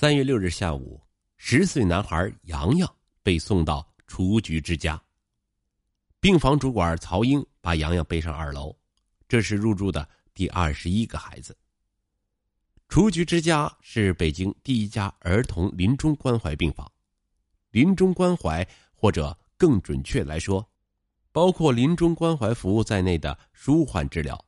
三月六日下午，十岁男孩洋洋被送到雏菊之家。病房主管曹英把洋洋背上二楼，这是入住的第二十一个孩子。雏菊之家是北京第一家儿童临终关怀病房，临终关怀或者更准确来说，包括临终关怀服务在内的舒缓治疗，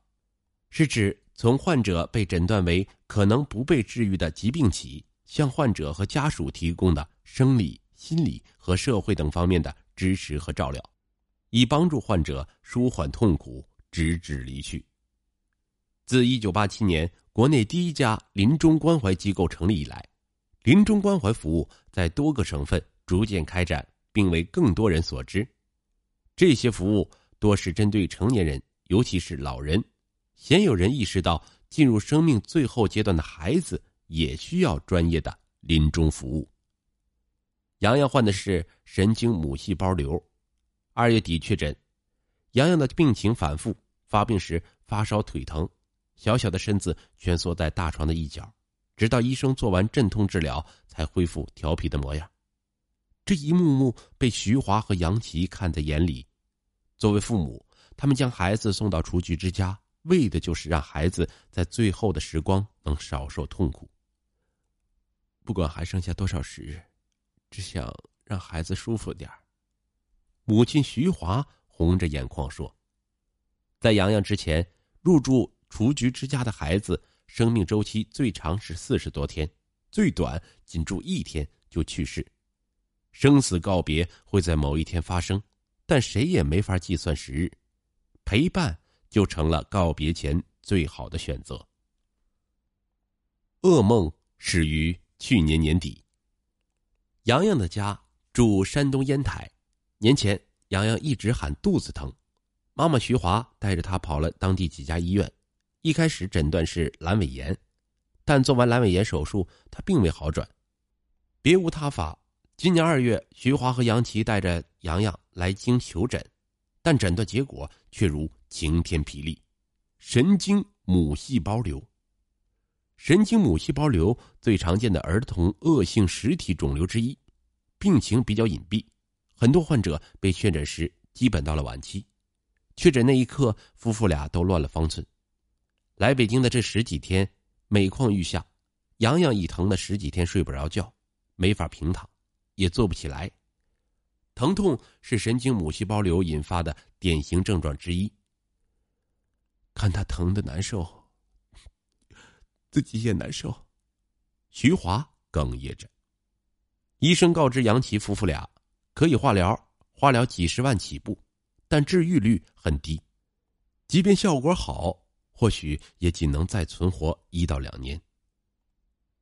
是指从患者被诊断为可能不被治愈的疾病起。向患者和家属提供的生理、心理和社会等方面的支持和照料，以帮助患者舒缓痛苦，直至离去。自一九八七年国内第一家临终关怀机构成立以来，临终关怀服务在多个省份逐渐开展，并为更多人所知。这些服务多是针对成年人，尤其是老人。鲜有人意识到，进入生命最后阶段的孩子。也需要专业的临终服务。洋洋患的是神经母细胞瘤，二月底确诊。洋洋的病情反复，发病时发烧、腿疼，小小的身子蜷缩在大床的一角，直到医生做完镇痛治疗，才恢复调皮的模样。这一幕幕被徐华和杨琪看在眼里。作为父母，他们将孩子送到雏菊之家，为的就是让孩子在最后的时光能少受痛苦。不管还剩下多少时日，只想让孩子舒服点母亲徐华红着眼眶说：“在洋洋之前，入住雏菊之家的孩子生命周期最长是四十多天，最短仅住一天就去世。生死告别会在某一天发生，但谁也没法计算时日。陪伴就成了告别前最好的选择。”噩梦始于。去年年底，洋洋的家住山东烟台。年前，洋洋一直喊肚子疼，妈妈徐华带着他跑了当地几家医院。一开始诊断是阑尾炎，但做完阑尾炎手术，他并未好转。别无他法，今年二月，徐华和杨琪带着洋洋来京求诊，但诊断结果却如晴天霹雳：神经母细胞瘤。神经母细胞瘤最常见的儿童恶性实体肿瘤之一，病情比较隐蔽，很多患者被确诊时基本到了晚期。确诊那一刻，夫妇俩都乱了方寸。来北京的这十几天，每况愈下，洋洋已疼了十几天睡不着觉，没法平躺，也坐不起来。疼痛是神经母细胞瘤引发的典型症状之一。看他疼的难受。自己也难受，徐华哽咽着。医生告知杨琪夫妇俩，可以化疗，化疗几十万起步，但治愈率很低，即便效果好，或许也仅能再存活一到两年。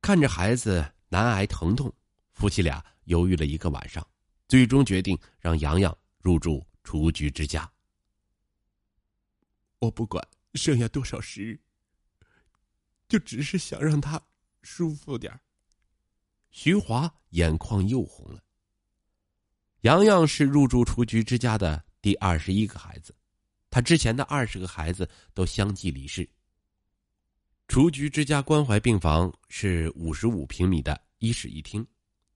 看着孩子难挨疼痛，夫妻俩犹豫了一个晚上，最终决定让洋洋入住雏菊之家。我不管剩下多少时日。就只是想让他舒服点徐华眼眶又红了。洋洋是入住雏菊之家的第二十一个孩子，他之前的二十个孩子都相继离世。雏菊之家关怀病房是五十五平米的一室一厅，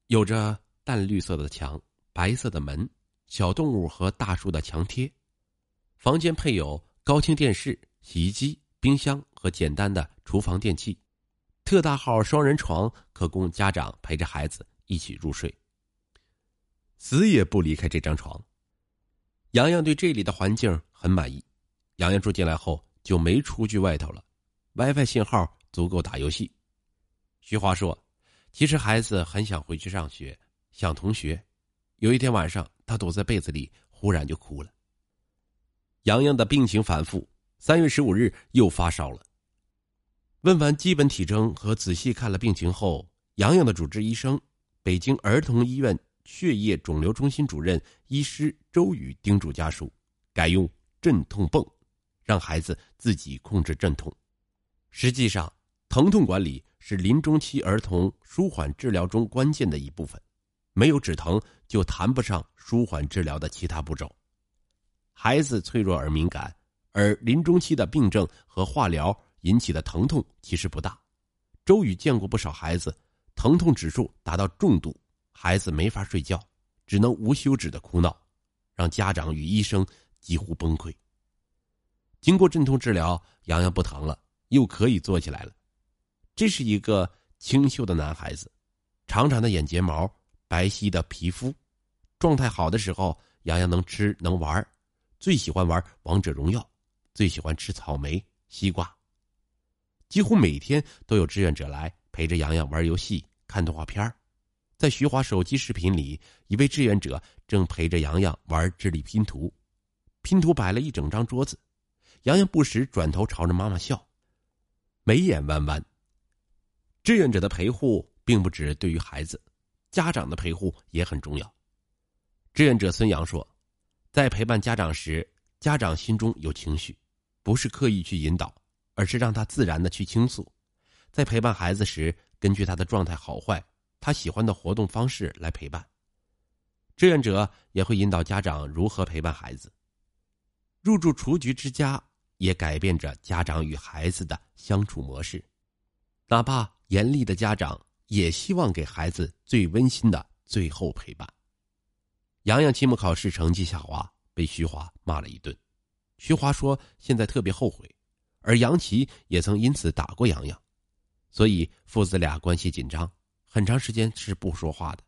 有着淡绿色的墙、白色的门、小动物和大树的墙贴，房间配有高清电视、洗衣机。冰箱和简单的厨房电器，特大号双人床可供家长陪着孩子一起入睡。死也不离开这张床。洋洋对这里的环境很满意。洋洋住进来后就没出去外头了，WiFi 信号足够打游戏。徐华说：“其实孩子很想回去上学，想同学。有一天晚上，他躲在被子里，忽然就哭了。”洋洋的病情反复。三月十五日又发烧了。问完基本体征和仔细看了病情后，洋洋的主治医生、北京儿童医院血液肿瘤中心主任医师周宇叮嘱家属，改用镇痛泵，让孩子自己控制镇痛。实际上，疼痛管理是临终期儿童舒缓治疗中关键的一部分，没有止疼就谈不上舒缓治疗的其他步骤。孩子脆弱而敏感。而临终期的病症和化疗引起的疼痛其实不大。周宇见过不少孩子，疼。痛指数达到重度，孩子没法睡觉，只能无休止的哭闹，让家长与医生几乎崩溃。经过镇痛治疗，洋洋不疼了，又可以坐起来了。这是一个清秀的男孩子，长长的眼睫毛，白皙的皮肤，状态好的时候，洋洋能吃能玩，最喜欢玩王者荣耀，最喜欢吃草莓、西瓜。几乎每天都有志愿者来陪着洋洋玩游戏、看动画片在徐华手机视频里，一位志愿者正陪着洋洋玩智力拼图，拼图摆了一整张桌子，洋洋不时转头朝着妈妈笑，眉眼弯弯。志愿者的陪护并不只对于孩子，家长的陪护也很重要。志愿者孙杨说，在陪伴家长时，家长心中有情绪，不是刻意去引导。而是让他自然的去倾诉，在陪伴孩子时，根据他的状态好坏，他喜欢的活动方式来陪伴。志愿者也会引导家长如何陪伴孩子。入住雏菊之家，也改变着家长与孩子的相处模式。哪怕严厉的家长，也希望给孩子最温馨的最后陪伴。洋洋期末考试成绩下滑，被徐华骂了一顿。徐华说：“现在特别后悔。”而杨琪也曾因此打过洋洋，所以父子俩关系紧张，很长时间是不说话的。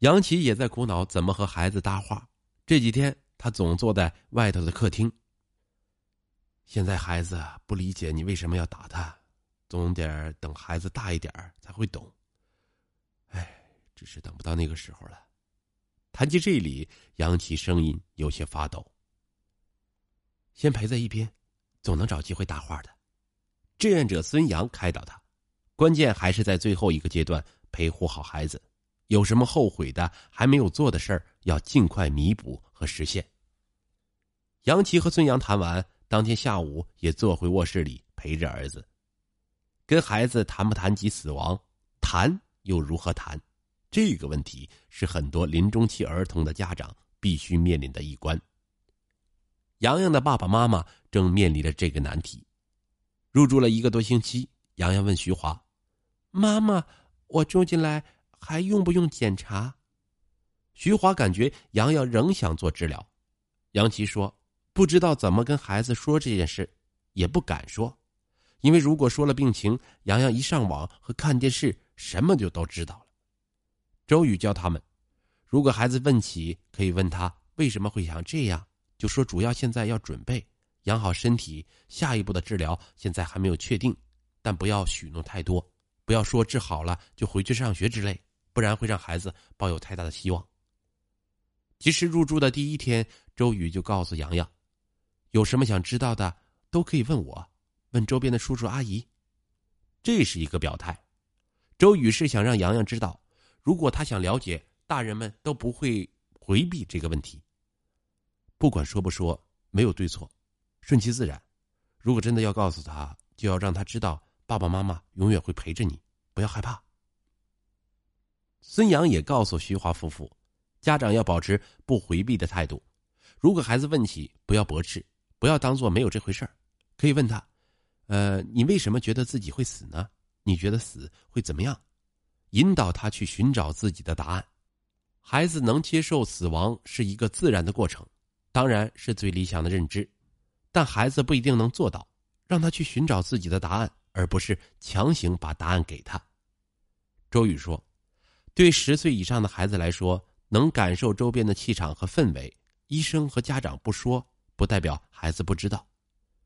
杨琪也在苦恼怎么和孩子搭话。这几天他总坐在外头的客厅。现在孩子不理解你为什么要打他，总得等孩子大一点才会懂。哎，只是等不到那个时候了。谈及这里，杨琪声音有些发抖。先陪在一边。总能找机会搭话的，志愿者孙杨开导他，关键还是在最后一个阶段陪护好孩子，有什么后悔的还没有做的事儿，要尽快弥补和实现。杨琪和孙杨谈完，当天下午也坐回卧室里陪着儿子，跟孩子谈不谈及死亡，谈又如何谈？这个问题是很多临终期儿童的家长必须面临的一关。洋洋的爸爸妈妈正面临着这个难题。入住了一个多星期，洋洋问徐华：“妈妈，我住进来还用不用检查？”徐华感觉洋洋仍想做治疗。杨琪说：“不知道怎么跟孩子说这件事，也不敢说，因为如果说了病情，洋洋一上网和看电视，什么就都知道了。”周宇教他们：如果孩子问起，可以问他为什么会想这样。就说主要现在要准备养好身体，下一步的治疗现在还没有确定，但不要许诺太多，不要说治好了就回去上学之类，不然会让孩子抱有太大的希望。其实入住的第一天，周宇就告诉洋洋，有什么想知道的都可以问我，问周边的叔叔阿姨。这是一个表态，周宇是想让洋洋知道，如果他想了解，大人们都不会回避这个问题。不管说不说，没有对错，顺其自然。如果真的要告诉他，就要让他知道爸爸妈妈永远会陪着你，不要害怕。孙杨也告诉徐华夫妇，家长要保持不回避的态度。如果孩子问起，不要驳斥，不要当做没有这回事儿，可以问他：“呃，你为什么觉得自己会死呢？你觉得死会怎么样？”引导他去寻找自己的答案。孩子能接受死亡是一个自然的过程。当然是最理想的认知，但孩子不一定能做到。让他去寻找自己的答案，而不是强行把答案给他。周宇说：“对十岁以上的孩子来说，能感受周边的气场和氛围，医生和家长不说，不代表孩子不知道。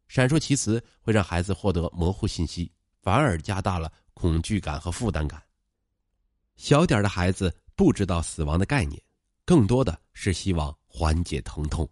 闪烁其词会让孩子获得模糊信息，反而加大了恐惧感和负担感。小点的孩子不知道死亡的概念，更多的是希望缓解疼痛。”